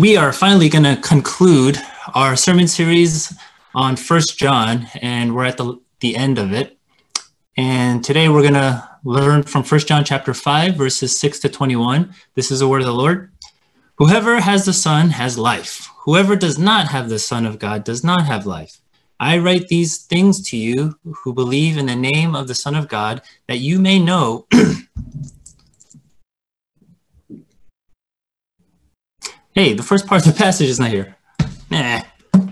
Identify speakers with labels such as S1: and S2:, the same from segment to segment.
S1: we are finally going to conclude our sermon series on First John, and we're at the, the end of it. And today we're going to learn from First John chapter 5, verses 6 to 21. This is the word of the Lord. Whoever has the Son has life. Whoever does not have the Son of God does not have life. I write these things to you who believe in the name of the Son of God, that you may know Hey, the first part of the passage is not here. Nah. All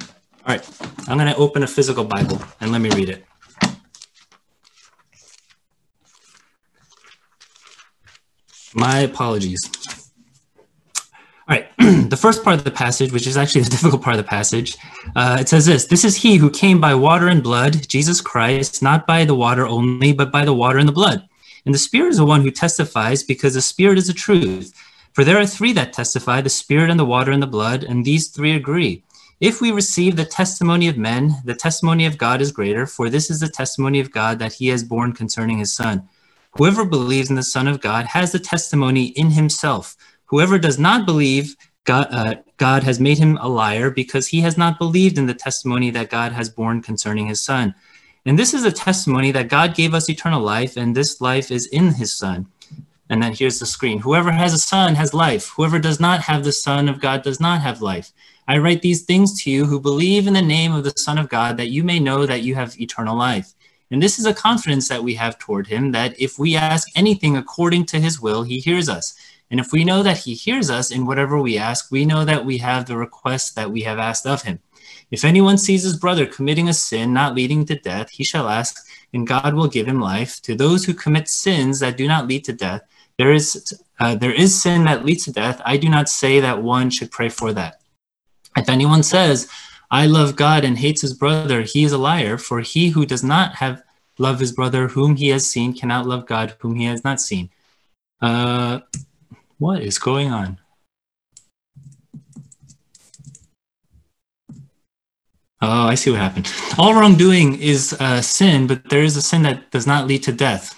S1: right, I'm going to open a physical Bible and let me read it. My apologies. All right, the first part of the passage, which is actually the difficult part of the passage, uh, it says this This is he who came by water and blood, Jesus Christ, not by the water only, but by the water and the blood. And the Spirit is the one who testifies, because the Spirit is the truth. For there are three that testify the Spirit and the water and the blood, and these three agree. If we receive the testimony of men, the testimony of God is greater, for this is the testimony of God that he has borne concerning his Son. Whoever believes in the Son of God has the testimony in himself. Whoever does not believe, God, uh, God has made him a liar because he has not believed in the testimony that God has borne concerning his Son. And this is a testimony that God gave us eternal life, and this life is in his Son. And then here's the screen. Whoever has a son has life. Whoever does not have the son of God does not have life. I write these things to you who believe in the name of the son of God that you may know that you have eternal life. And this is a confidence that we have toward him that if we ask anything according to his will, he hears us. And if we know that he hears us in whatever we ask, we know that we have the request that we have asked of him. If anyone sees his brother committing a sin not leading to death, he shall ask, and God will give him life. To those who commit sins that do not lead to death, there is, uh, there is sin that leads to death. I do not say that one should pray for that. If anyone says, I love God and hates his brother, he is a liar, for he who does not have love his brother whom he has seen cannot love God whom he has not seen. Uh, what is going on? Oh, I see what happened. All wrongdoing is uh, sin, but there is a sin that does not lead to death.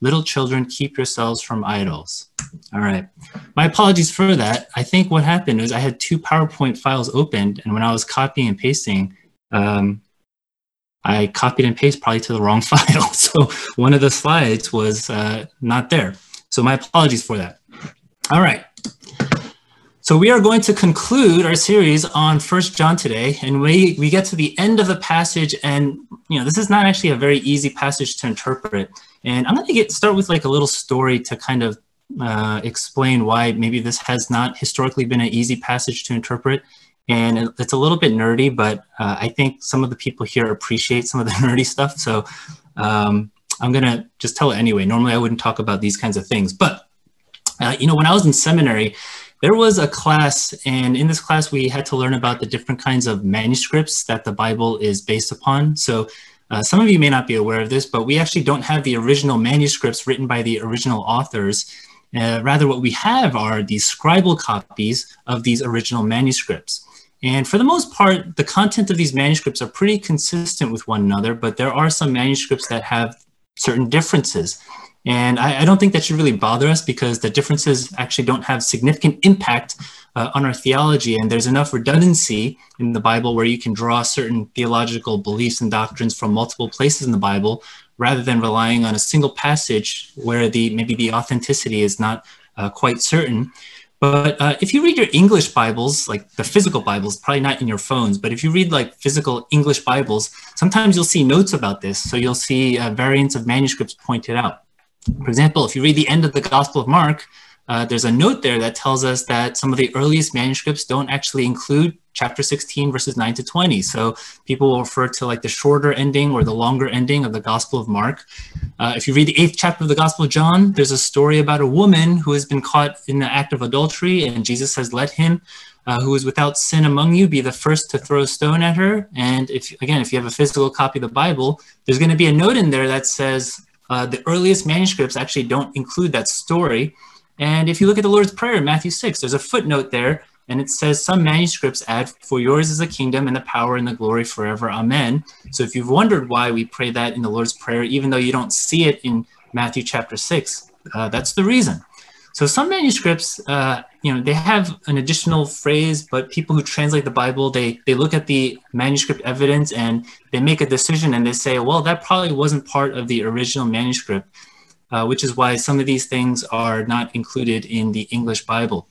S1: Little children, keep yourselves from idols. All right. My apologies for that. I think what happened was I had two PowerPoint files opened, and when I was copying and pasting, um, I copied and pasted probably to the wrong file. So one of the slides was uh, not there. So my apologies for that. All right. So we are going to conclude our series on First John today, and we, we get to the end of the passage, and you know this is not actually a very easy passage to interpret. And I'm going to get start with like a little story to kind of uh, explain why maybe this has not historically been an easy passage to interpret. And it's a little bit nerdy, but uh, I think some of the people here appreciate some of the nerdy stuff. So um, I'm going to just tell it anyway. Normally, I wouldn't talk about these kinds of things. But, uh, you know, when I was in seminary, there was a class, and in this class, we had to learn about the different kinds of manuscripts that the Bible is based upon. So uh, some of you may not be aware of this, but we actually don't have the original manuscripts written by the original authors. Uh, rather, what we have are these scribal copies of these original manuscripts. And for the most part, the content of these manuscripts are pretty consistent with one another, but there are some manuscripts that have certain differences. And I, I, don't think that should really bother us because the differences actually don't have significant impact uh, on our theology. And there's enough redundancy in the Bible where you can draw certain theological beliefs and doctrines from multiple places in the Bible rather than relying on a single passage where the maybe the authenticity is not uh, quite certain. But uh, if you read your English Bibles, like the physical Bibles, probably not in your phones, but if you read like physical English Bibles, sometimes you'll see notes about this. So you'll see uh, variants of manuscripts pointed out. For example, if you read the end of the Gospel of Mark, uh, there's a note there that tells us that some of the earliest manuscripts don't actually include chapter 16, verses 9 to 20. So people will refer to like the shorter ending or the longer ending of the Gospel of Mark. Uh, if you read the eighth chapter of the Gospel of John, there's a story about a woman who has been caught in the act of adultery, and Jesus has let him uh, who is without sin among you be the first to throw a stone at her. And if again, if you have a physical copy of the Bible, there's going to be a note in there that says uh, the earliest manuscripts actually don't include that story. And if you look at the Lord's Prayer in Matthew 6, there's a footnote there, and it says some manuscripts add, For yours is the kingdom and the power and the glory forever. Amen. So if you've wondered why we pray that in the Lord's Prayer, even though you don't see it in Matthew chapter 6, uh, that's the reason. So some manuscripts, uh, you know, they have an additional phrase, but people who translate the Bible, they they look at the manuscript evidence and they make a decision and they say, well, that probably wasn't part of the original manuscript, uh, which is why some of these things are not included in the English Bible.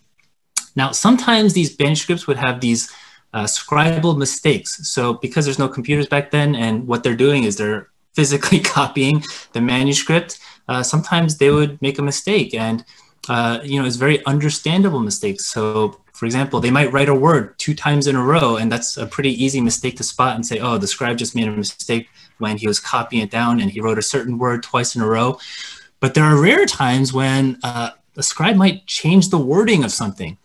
S1: Now, sometimes these manuscripts would have these uh, scribal mistakes. So because there's no computers back then, and what they're doing is they're physically copying the manuscript, uh, sometimes they would make a mistake and uh, you know, it's very understandable mistakes. So, for example, they might write a word two times in a row, and that's a pretty easy mistake to spot and say, oh, the scribe just made a mistake when he was copying it down and he wrote a certain word twice in a row. But there are rare times when uh, a scribe might change the wording of something.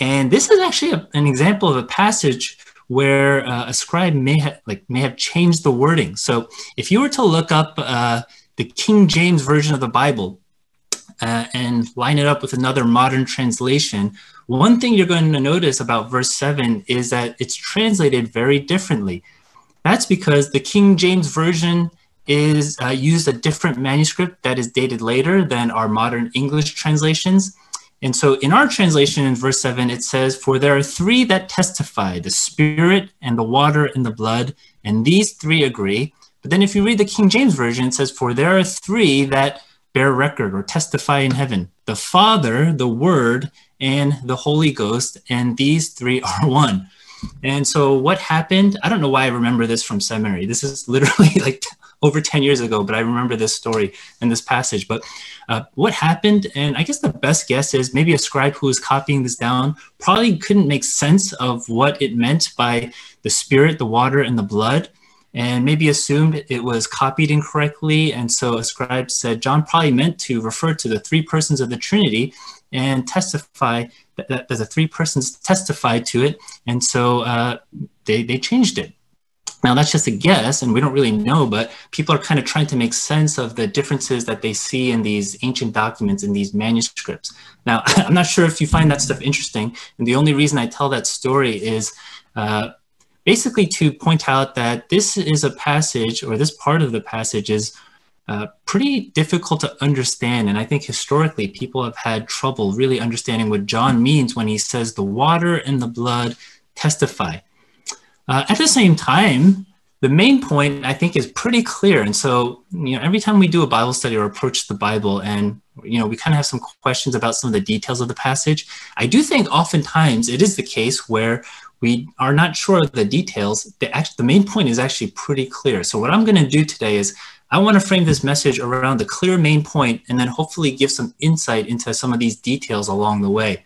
S1: And this is actually a, an example of a passage where uh, a scribe may have like may have changed the wording. So if you were to look up uh, the King James version of the Bible, uh, and line it up with another modern translation, one thing you're going to notice about verse 7 is that it's translated very differently. That's because the King James Version is uh, used a different manuscript that is dated later than our modern English translations. And so in our translation in verse 7, it says, For there are three that testify the Spirit and the water and the blood, and these three agree. But then if you read the King James Version, it says, For there are three that bear record or testify in heaven the Father, the Word, and the Holy Ghost, and these three are one. And so, what happened? I don't know why I remember this from seminary. This is literally like over 10 years ago, but I remember this story and this passage. But uh, what happened, and I guess the best guess is maybe a scribe who was copying this down probably couldn't make sense of what it meant by the Spirit, the water, and the blood and maybe assumed it was copied incorrectly. And so a scribe said John probably meant to refer to the three persons of the Trinity and testify that, that, the three persons testified to it. And so uh, they, they changed it. Now, that's just a guess, and we don't really know, but people are kind of trying to make sense of the differences that they see in these ancient documents, in these manuscripts. Now, I'm not sure if you find that stuff interesting, and the only reason I tell that story is uh, basically to point out that this is a passage or this part of the passage is uh, pretty difficult to understand. And I think historically people have had trouble really understanding what John means when he says the water and the blood testify. Uh, at the same time, the main point I think is pretty clear. And so, you know, every time we do a Bible study or approach the Bible and, you know, we kind of have some questions about some of the details of the passage, I do think oftentimes it is the case where we are not sure of the details. The, the main point is actually pretty clear. So what I'm going to do today is I want to frame this message around the clear main point and then hopefully give some insight into some of these details along the way.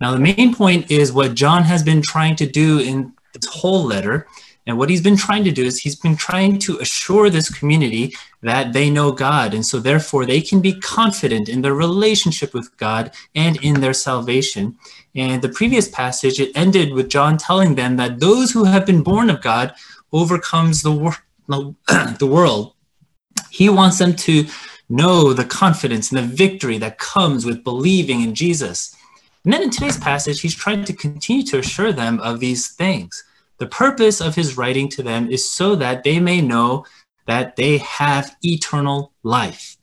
S1: Now, the main point is what John has been trying to do in this whole letter. And what he's been trying to do is he's been trying to assure this community that they know God. And so therefore they can be confident in their relationship with God and in their salvation. And the previous passage, it ended with John telling them that those who have been born of God overcomes the, wor- the world. He wants them to know the confidence and the victory that comes with believing in Jesus. And then in today's passage, he's trying to continue to assure them of these things. The purpose of his writing to them is so that they may know that they have eternal life.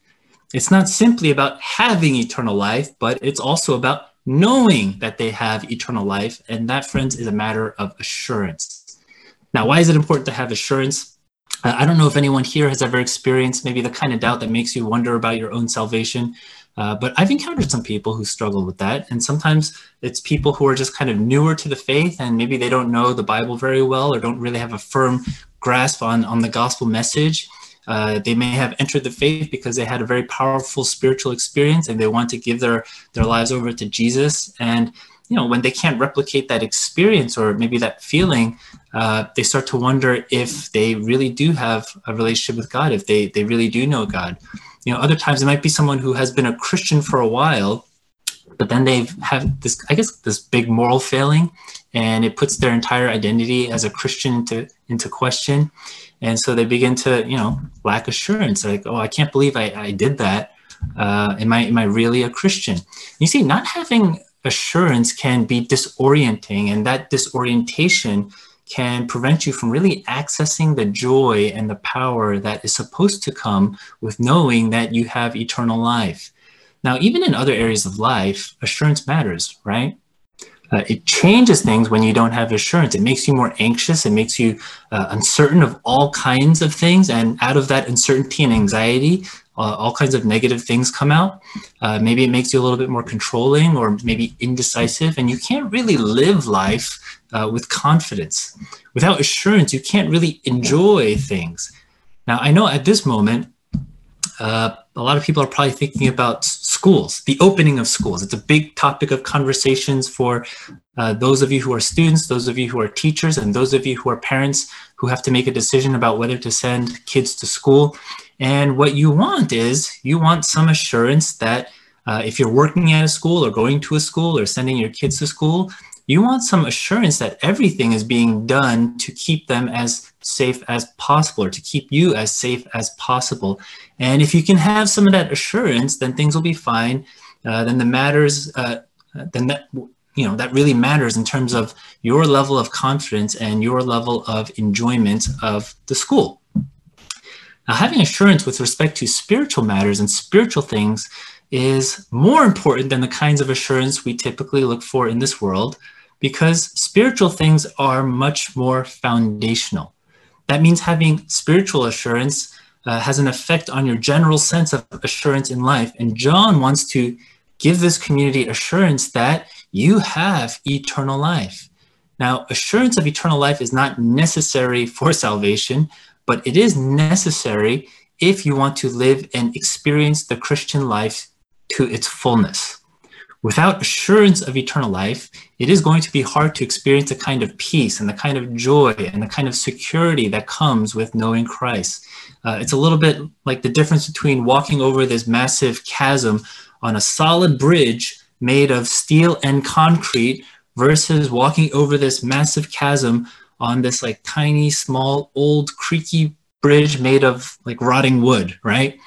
S1: It's not simply about having eternal life, but it's also about knowing that they have eternal life. And that, friends, is a matter of assurance. Now, why is it important to have assurance? Uh, I don't know if anyone here has ever experienced maybe the kind of doubt that makes you wonder about your own salvation. Uh, but I've encountered some people who struggle with that. And sometimes it's people who are just kind of newer to the faith and maybe they don't know the Bible very well or don't really have a firm grasp on, on the gospel message. Uh, they may have entered the faith because they had a very powerful spiritual experience and they want to give their, their lives over to Jesus. And, you know, when they can't replicate that experience or maybe that feeling, uh, they start to wonder if they really do have a relationship with God, if they, they really do know God. You know, other times it might be someone who has been a Christian for a while, but then they have this, I guess, this big moral failing, and it puts their entire identity as a Christian into into question, and so they begin to, you know, lack assurance. Like, oh, I can't believe I, I did that. Uh, am I am I really a Christian? You see, not having assurance can be disorienting, and that disorientation can prevent you from really accessing the joy and the power that is supposed to come with knowing that you have eternal life. Now, even in other areas of life, assurance matters, right? Uh, it changes things when you don't have assurance. It makes you more anxious. It makes you uh, uncertain of all kinds of things. And out of that uncertainty and anxiety, uh, all kinds of negative things come out. Uh, maybe it makes you a little bit more controlling or maybe indecisive. And you can't really live life uh, with confidence. Without assurance, you can't really enjoy things. Now, I know at this moment, uh, a lot of people are probably thinking about schools, the opening of schools. It's a big topic of conversations for uh, those of you who are students, those of you who are teachers, and those of you who are parents who have to make a decision about whether to send kids to school. And what you want is you want some assurance that uh, if you're working at a school or going to a school or sending your kids to school, you want some assurance that everything is being done to keep them as safe as possible or to keep you as safe as possible. And if you can have some of that assurance, then things will be fine. Uh, then the matters, uh, then that, you know, that really matters in terms of your level of confidence and your level of enjoyment of the school. Now, having assurance with respect to spiritual matters and spiritual things is more important than the kinds of assurance we typically look for in this world because spiritual things are much more foundational. That means having spiritual assurance uh, has an effect on your general sense of assurance in life. And John wants to give this community assurance that you have eternal life. Now, assurance of eternal life is not necessary for salvation, but it is necessary if you want to live and experience the Christian life to its fullness. Without assurance of eternal life, it is going to be hard to experience the kind of peace and the kind of joy and the kind of security that comes with knowing Christ. Uh, it's a little bit like the difference between walking over this massive chasm on a solid bridge made of steel and concrete versus walking over this massive chasm on this like tiny, small, old, creaky bridge made of like rotting wood, right?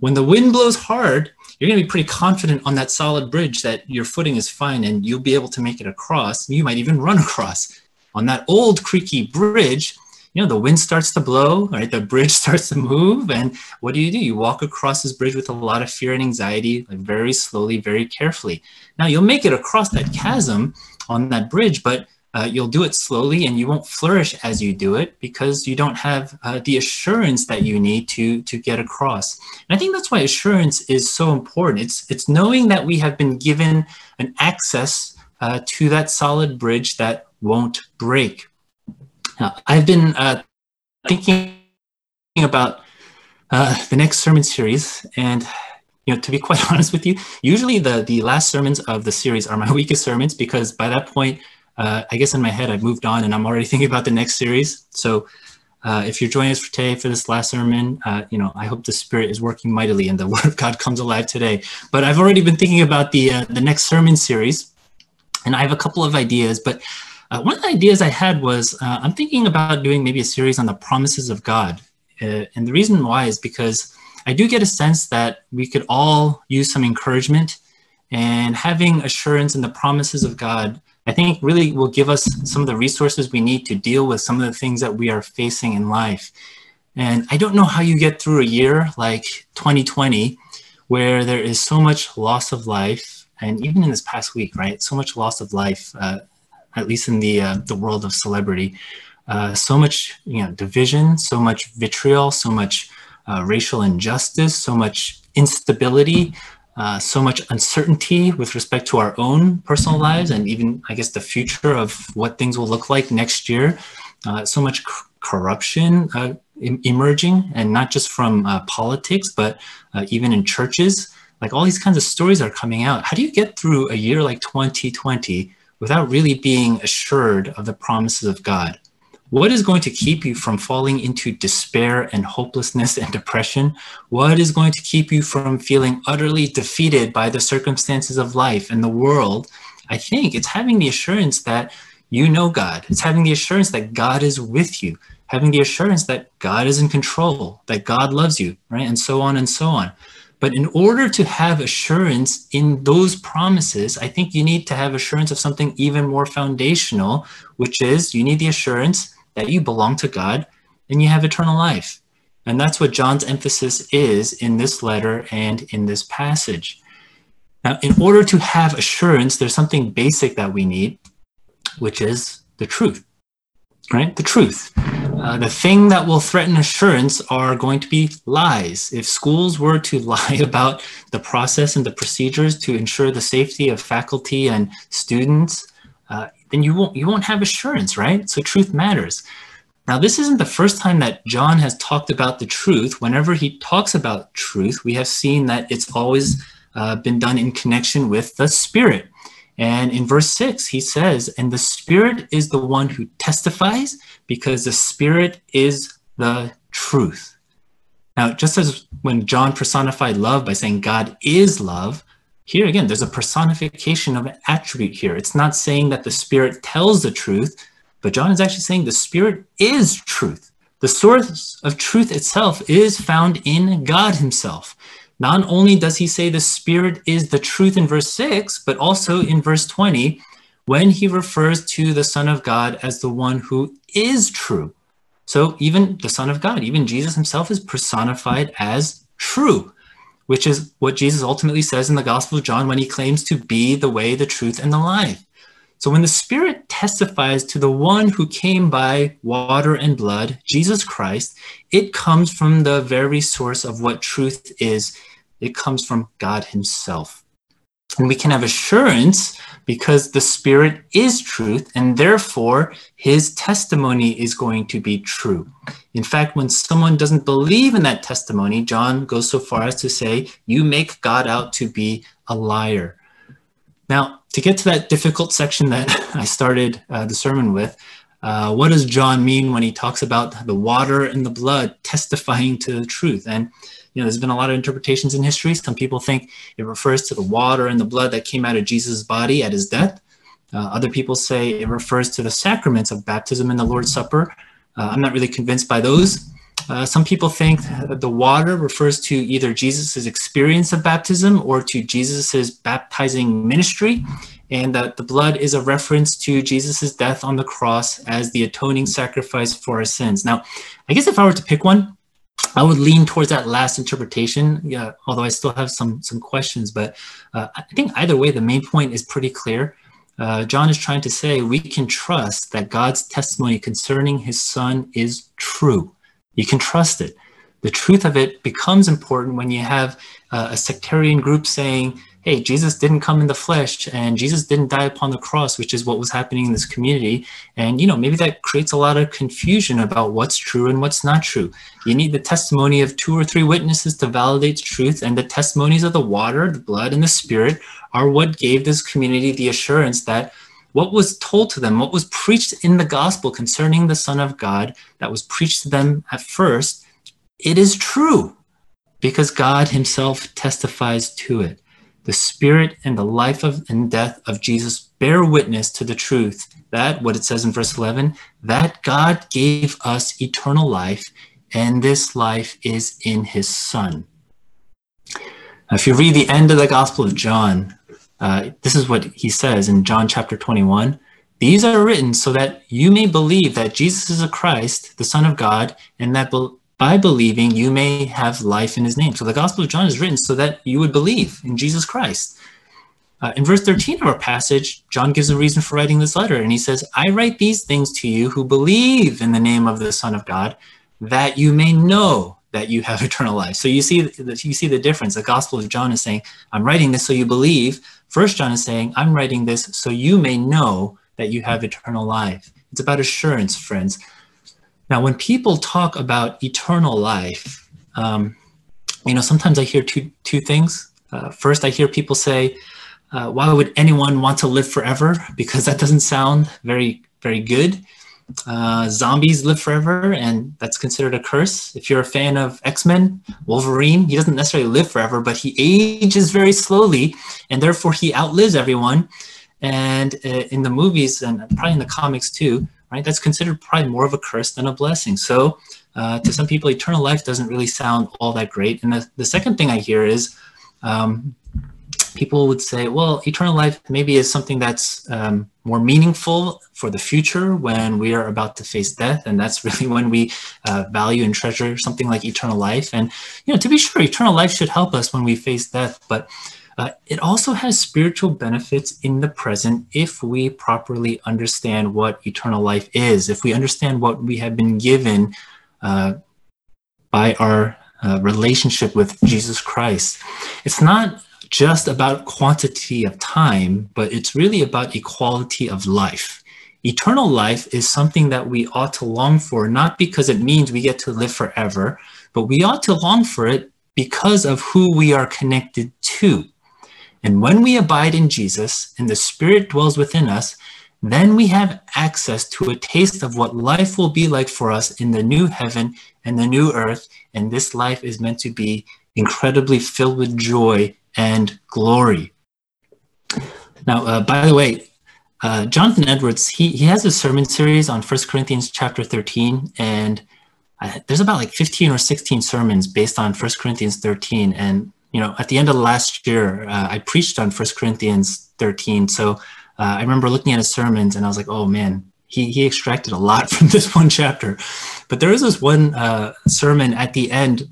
S1: When the wind blows hard, you're going to be pretty confident on that solid bridge that your footing is fine and you'll be able to make it across. You might even run across. On that old creaky bridge, you know, the wind starts to blow, right? The bridge starts to move. And what do you do? You walk across this bridge with a lot of fear and anxiety, like very slowly, very carefully. Now you'll make it across that chasm on that bridge, but uh, you'll do it slowly and you won't flourish as you do it because you don't have uh, the assurance that you need to to get across. And i think that's why assurance is so important. It's it's knowing that we have been given an access uh, to that solid bridge that won't break. Now, i've been uh, thinking about uh, the next sermon series and you know, to be quite honest with you, usually the the last sermons of the series are my weakest sermons because by that point uh, I guess in my head I've moved on and I'm already thinking about the next series. So uh, if you're joining us for today for this last sermon, uh, you know I hope the Spirit is working mightily and the Word of God comes alive today. But I've already been thinking about the uh, the next sermon series, and I have a couple of ideas. But uh, one of the ideas I had was uh, I'm thinking about doing maybe a series on the promises of God, and the reason why is because I do get a sense that we could all use some encouragement, and having assurance in the promises of God I think really will give us some of the resources we need to deal with some of the things that we are facing in life. And I don't know how you get through a year like 2020 where there is so much loss of life, and even in this past week, right? So much loss of life, uh, at least in the uh, the world of celebrity. Uh, so much, you know, division, so much vitriol, so much uh, racial injustice, so much instability, uh, so much uncertainty with respect to our own personal lives and even, I guess, the future of what things will look like next year. Uh, so much corruption uh, emerging, and not just from uh, politics, but uh, even in churches. Like all these kinds of stories are coming out. How do you get through a year like 2020 without really being assured of the promises of God? What is going to keep you from falling into despair and hopelessness and depression? What is going to keep you from feeling utterly defeated by the circumstances of life and the world? I think it's having the assurance that you know God. It's having the assurance that God is with you, having the assurance that God is in control, that God loves you, right? And so on and so on. But in order to have assurance in those promises, I think you need to have assurance of something even more foundational, which is you need the assurance that you belong to God and you have eternal life. And that's what John's emphasis is in this letter and in this passage. Now, in order to have assurance, there's something basic that we need, which is the truth, right? The truth. Uh, the thing that will threaten assurance are going to be lies. If schools were to lie about the process and the procedures to ensure the safety of faculty and students, uh, then you won't you won't have assurance, right? So truth matters. Now, this isn't the first time that John has talked about the truth. Whenever he talks about truth, we have seen that it's always uh, been done in connection with the Spirit. And in verse 6, he says, And the Spirit is the one who testifies because the Spirit is the truth. Now, just as when John personified love by saying God is love, here again, there's a personification of an attribute here. It's not saying that the Spirit tells the truth, but John is actually saying the Spirit is truth. The source of truth itself is found in God Himself. Not only does he say the Spirit is the truth in verse 6, but also in verse 20, when he refers to the Son of God as the one who is true. So even the Son of God, even Jesus himself is personified as true which is what Jesus ultimately says in the Gospel of John when he claims to be the way, the truth, and the life. So when the Spirit testifies to the one who came by water and blood, Jesus Christ, it comes from the very source of what truth is. It comes from God Himself. And we can have assurance because the Spirit is truth, and therefore his testimony is going to be true. In fact, when someone doesn't believe in that testimony, John goes so far as to say, You make God out to be a liar. Now, to get to that difficult section that I started uh, the sermon with, uh, what does John mean when he talks about the water and the blood testifying to the truth? And you know, there's been a lot of interpretations in history. Some people think it refers to the water and the blood that came out of Jesus' body at his death. Uh, other people say it refers to the sacraments of baptism and the Lord's Supper. Uh, I'm not really convinced by those. Uh, some people think the water refers to either Jesus' experience of baptism or to Jesus' baptizing ministry, and that the blood is a reference to Jesus' death on the cross as the atoning sacrifice for our sins. Now, I guess if I were to pick one, I would lean towards that last interpretation, yeah, although I still have some, some questions. But uh, I think either way, the main point is pretty clear. Uh, John is trying to say we can trust that God's testimony concerning his son is true. You can trust it. The truth of it becomes important when you have uh, a sectarian group saying, hey, Jesus didn't come in the flesh and Jesus didn't die upon the cross, which is what was happening in this community. And, you know, maybe that creates a lot of confusion about what's true and what's not true. You need the testimony of two or three witnesses to validate truth, and the testimonies of the water, the blood, and the spirit are what gave this community the assurance that what was told to them, what was preached in the gospel concerning the Son of God that was preached to them at first, it is true because God Himself testifies to it. The spirit and the life of and death of Jesus bear witness to the truth that, what it says in verse 11, that God gave us eternal life, and this life is in his Son. Now, if you read the end of the Gospel of John, uh, this is what he says in John chapter 21. These are written so that you may believe that Jesus is a Christ, the Son of God, and that by believing, you may have life in his name. So the Gospel of John is written so that you would believe in Jesus Christ. Uh, in verse 13 of our passage, John gives a reason for writing this letter, and he says, I write these things to you who believe in the name of the Son of God, that you may know that you have eternal life. So you see, you see the difference. The Gospel of John is saying, I'm writing this so you believe. First John is saying, I'm writing this so you may know that you have eternal life. It's about assurance, friends. Now, when people talk about eternal life, um, you know, sometimes I hear two two things. Uh, first, I hear people say, uh, "Why would anyone want to live forever?" Because that doesn't sound very very good. uh, zombies live forever, and that's considered a curse. If you're a fan of X Men, Wolverine, he doesn't necessarily live forever, but he ages very slowly, and therefore he outlives everyone. And uh, in the movies, and probably in the comics too, right, that's considered probably more of a curse than a blessing. So uh, to some people, eternal life doesn't really sound all that great. And the, the second thing I hear is um, people would say, well, eternal life maybe is something that's um, more meaningful for the future when we are about to face death. And that's really when we uh, value and treasure something like eternal life. And, you know, to be sure, eternal life should help us when we face death, but uh, it also has spiritual benefits in the present if we properly understand what eternal life is, if we understand what we have been given uh, by our uh, relationship with Jesus Christ. It's not just about quantity of time, but it's really about equality of life. Eternal life is something that we ought to long for, not because it means we get to live forever, but we ought to long for it because of who we are connected to. And when we abide in Jesus and the Spirit dwells within us, then we have access to a taste of what life will be like for us in the new heaven and the new earth. And this life is meant to be incredibly filled with joy and glory. Now, uh, by the way, uh, Jonathan Edwards, he, he has a sermon series on First Corinthians chapter 13, and uh, there's about like 15 or 16 sermons based on First Corinthians 13. And, you know, at the end of last year, uh, I preached on First Corinthians 13. So uh, I remember looking at his sermons and I was like, oh man, he, he extracted a lot from this one chapter. But there is this one uh, sermon at the end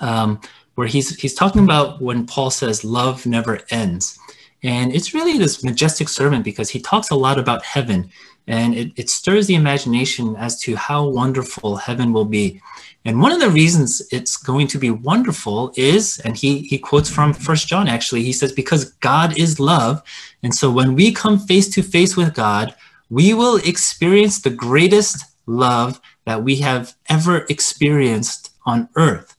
S1: um, where he's he's talking about when Paul says love never ends. And it's really this majestic sermon because he talks a lot about heaven and it, it stirs the imagination as to how wonderful heaven will be. And one of the reasons it's going to be wonderful is, and he, he quotes from First John actually, he says, because God is love. And so when we come face to face with God, we will experience the greatest love that we have ever experienced on earth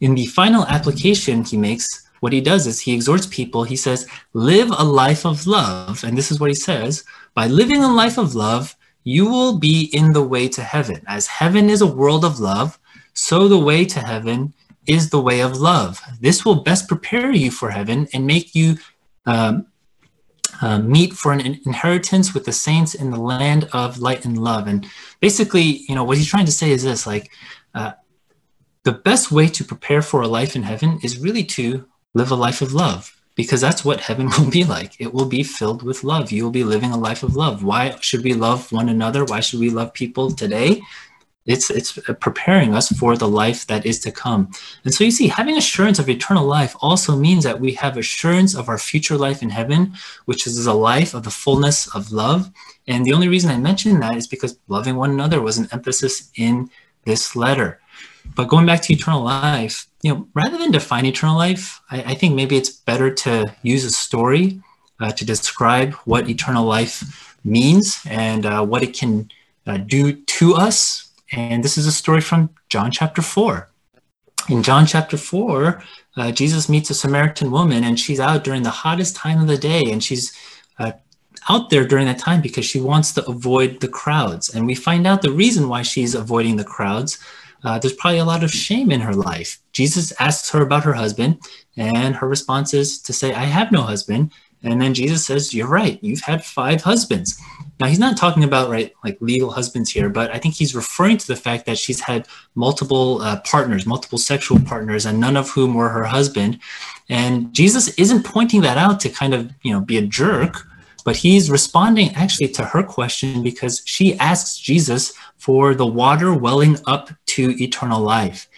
S1: in the final application he makes, what he does is he exhorts people, he says, live a life of love. And this is what he says by living a life of love, you will be in the way to heaven. As heaven is a world of love, so the way to heaven is the way of love. This will best prepare you for heaven and make you um, uh, meet for an inheritance with the saints in the land of light and love. And basically, you know, what he's trying to say is this like, uh, the best way to prepare for a life in heaven is really to live a life of love because that's what heaven will be like. It will be filled with love. You will be living a life of love. Why should we love one another? Why should we love people today? It's it's preparing us for the life that is to come. And so you see, having assurance of eternal life also means that we have assurance of our future life in heaven, which is a life of the fullness of love. And the only reason I mention that is because loving one another was an emphasis in this letter. But going back to eternal life, you know, rather than define eternal life, I, I think maybe it's better to use a story uh, to describe what eternal life means and uh, what it can uh, do to us. And this is a story from John chapter 4. In John chapter 4, uh, Jesus meets a Samaritan woman and she's out during the hottest time of the day and she's uh, out there during that time because she wants to avoid the crowds. And we find out the reason why she's avoiding the crowds uh, there's probably a lot of shame in her life. Jesus asks her about her husband, and her response is to say, I have no husband. And then Jesus says, You're right, you've had five husbands. Now, he's not talking about right like legal husbands here, but I think he's referring to the fact that she's had multiple uh, partners, multiple sexual partners, and none of whom were her husband. And Jesus isn't pointing that out to kind of, you know, be a jerk, but he's responding actually to her question because she asks Jesus for the water welling up to eternal life.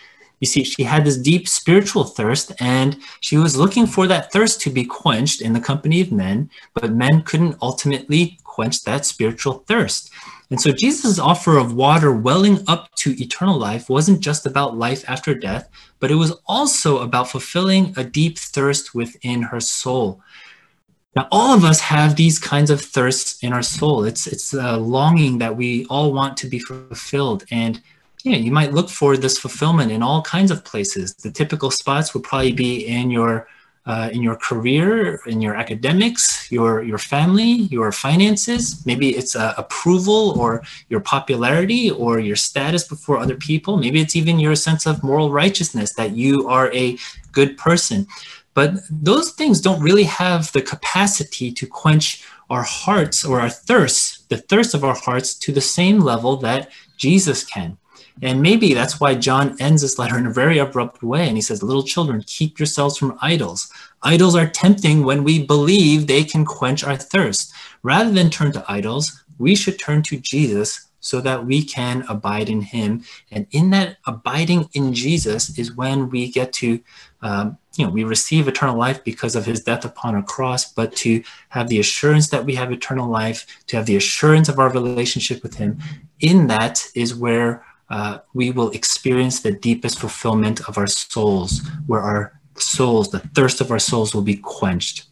S1: You see, she had this deep spiritual thirst, and she was looking for that thirst to be quenched in the company of men, but men couldn't ultimately quench that spiritual thirst. And so Jesus' offer of water welling up to eternal life wasn't just about life after death, but it was also about fulfilling a deep thirst within her soul. Now, all of us have these kinds of thirsts in our soul. It's it's a longing that we all want to be fulfilled, and know, you might look for this fulfillment in all kinds of places. The typical spots would probably be in your uh, in your career, in your academics, your your family, your finances. Maybe it's uh, approval or your popularity or your status before other people. Maybe it's even your sense of moral righteousness that you are a good person. But those things don't really have the capacity to quench our hearts or our thirst, the thirst of our hearts, to the same level that Jesus can. And maybe that's why John ends this letter in a very abrupt way. And he says, Little children, keep yourselves from idols. Idols are tempting when we believe they can quench our thirst. Rather than turn to idols, we should turn to Jesus so that we can abide in him. And in that abiding in Jesus is when we get to, um, you know, we receive eternal life because of his death upon a cross, but to have the assurance that we have eternal life, to have the assurance of our relationship with him, in that is where uh, we will experience the deepest fulfillment of our souls, where our souls, the thirst of our souls, will be quenched.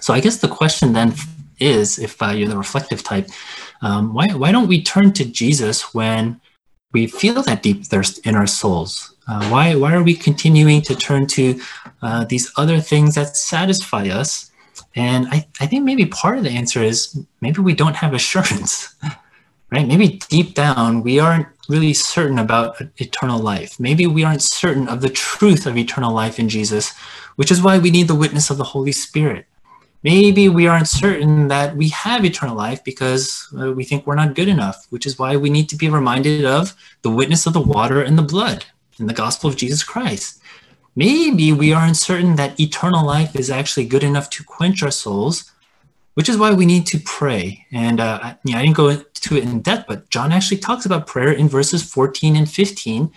S1: So I guess the question then is, if uh, you're the reflective type, um, why why don't we turn to Jesus when we feel that deep thirst in our souls? Uh, why why are we continuing to turn to uh, these other things that satisfy us? And I, I think maybe part of the answer is maybe we don't have assurance, right? Maybe deep down we aren't really certain about eternal life. Maybe we aren't certain of the truth of eternal life in Jesus, which is why we need the witness of the Holy Spirit. Maybe we aren't certain that we have eternal life because uh, we think we're not good enough, which is why we need to be reminded of the witness of the water and the blood in the gospel of Jesus Christ. Maybe we aren't certain that eternal life is actually good enough to quench our souls, which is why we need to pray. And uh, I, I didn't go into it in depth, but John actually talks about prayer in verses 14 and 15.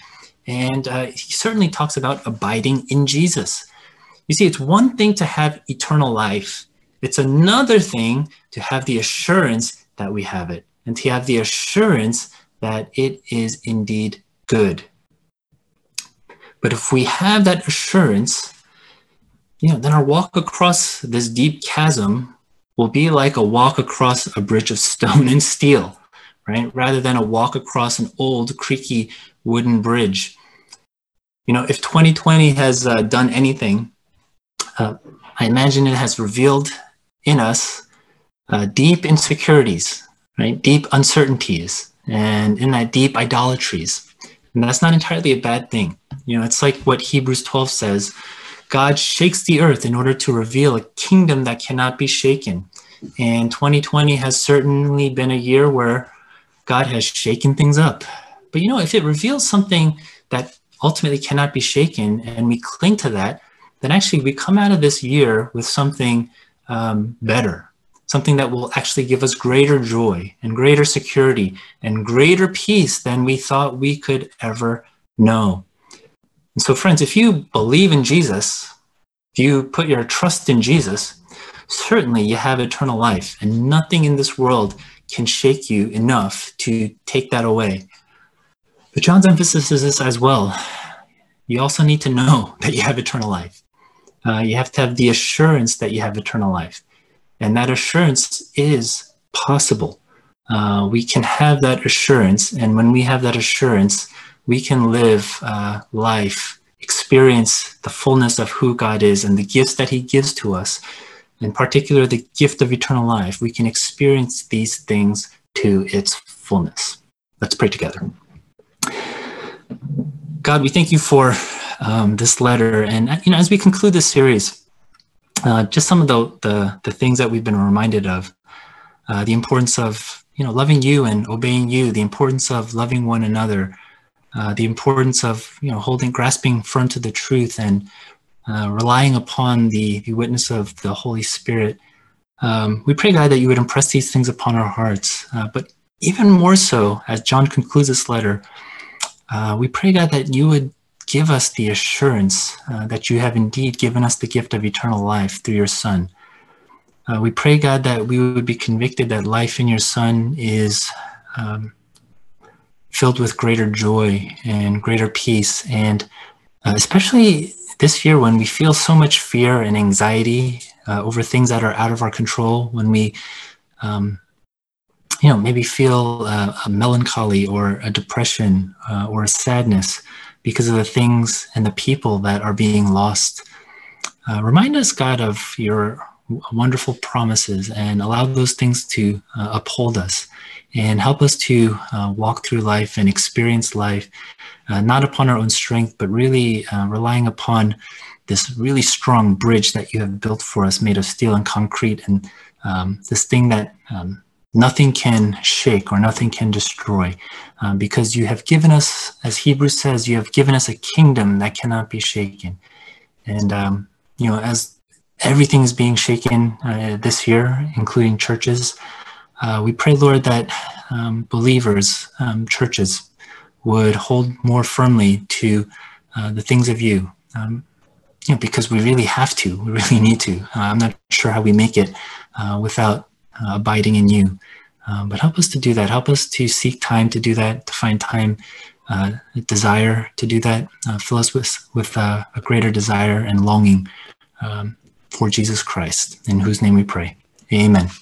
S1: And uh, he certainly talks about abiding in Jesus. You see, it's one thing to have eternal life, it's another thing to have the assurance that we have it and to have the assurance that it is indeed good. But if we have that assurance, you know, then our walk across this deep chasm will be like a walk across a bridge of stone and steel, right? Rather than a walk across an old, creaky wooden bridge. You know, if 2020 has uh, done anything, uh, I imagine it has revealed in us uh, deep insecurities, right? Deep uncertainties, and in that deep idolatries. And that's not entirely a bad thing. You know, it's like what Hebrews 12 says God shakes the earth in order to reveal a kingdom that cannot be shaken. And 2020 has certainly been a year where God has shaken things up. But you know, if it reveals something that ultimately cannot be shaken and we cling to that, then actually we come out of this year with something um, better, something that will actually give us greater joy and greater security and greater peace than we thought we could ever know. And so, friends, if you believe in Jesus, if you put your trust in Jesus, certainly you have eternal life, and nothing in this world can shake you enough to take that away. But John's emphasis is this as well. You also need to know that you have eternal life. Uh, you have to have the assurance that you have eternal life. And that assurance is possible. Uh, we can have that assurance. And when we have that assurance, we can live uh, life, experience the fullness of who God is and the gifts that He gives to us. In particular, the gift of eternal life. We can experience these things to its fullness. Let's pray together. God, we thank you for um, this letter, and you know, as we conclude this series, uh, just some of the, the, the things that we've been reminded of, uh, the importance of you know loving you and obeying you, the importance of loving one another, uh, the importance of you know holding grasping firm to the truth and uh, relying upon the, the witness of the holy spirit. Um, we pray god that you would impress these things upon our hearts. Uh, but even more so as john concludes this letter we pray god that you would give us the assurance uh, that you have indeed given us the gift of eternal life through your son uh, we pray god that we would be convicted that life in your son is um, filled with greater joy and greater peace. And uh, especially this year when we feel so much fear and anxiety uh, over things that are out of our control, when we, um, you know, maybe feel uh, a melancholy or a depression uh, or a sadness because of the things and the people that are being lost. Uh, remind us, God, of your wonderful promises and allow those things to uh, uphold us and help us to uh, walk through life and experience life, uh, not upon our own strength, but really uh, relying upon this really strong bridge that you have built for us, made of steel and concrete, and um, this thing that um, nothing can shake or nothing can destroy, um, because you have given us, as Hebrews says, you have given us a kingdom that cannot be shaken. And, um, you know, as everything is being shaken uh, this year, including churches, uh, we pray, Lord, that um, believers, um, churches, would hold more firmly to uh, the things of you. Um, you know, because we really have to, we really need to. Uh, I'm not sure how we make it uh, without uh, abiding in you. Um, but help us to do that. Help us to seek time to do that, to find time, uh, desire to do that. fill us with, with a greater desire and longing um, for Jesus Christ, in whose name we pray. Amen.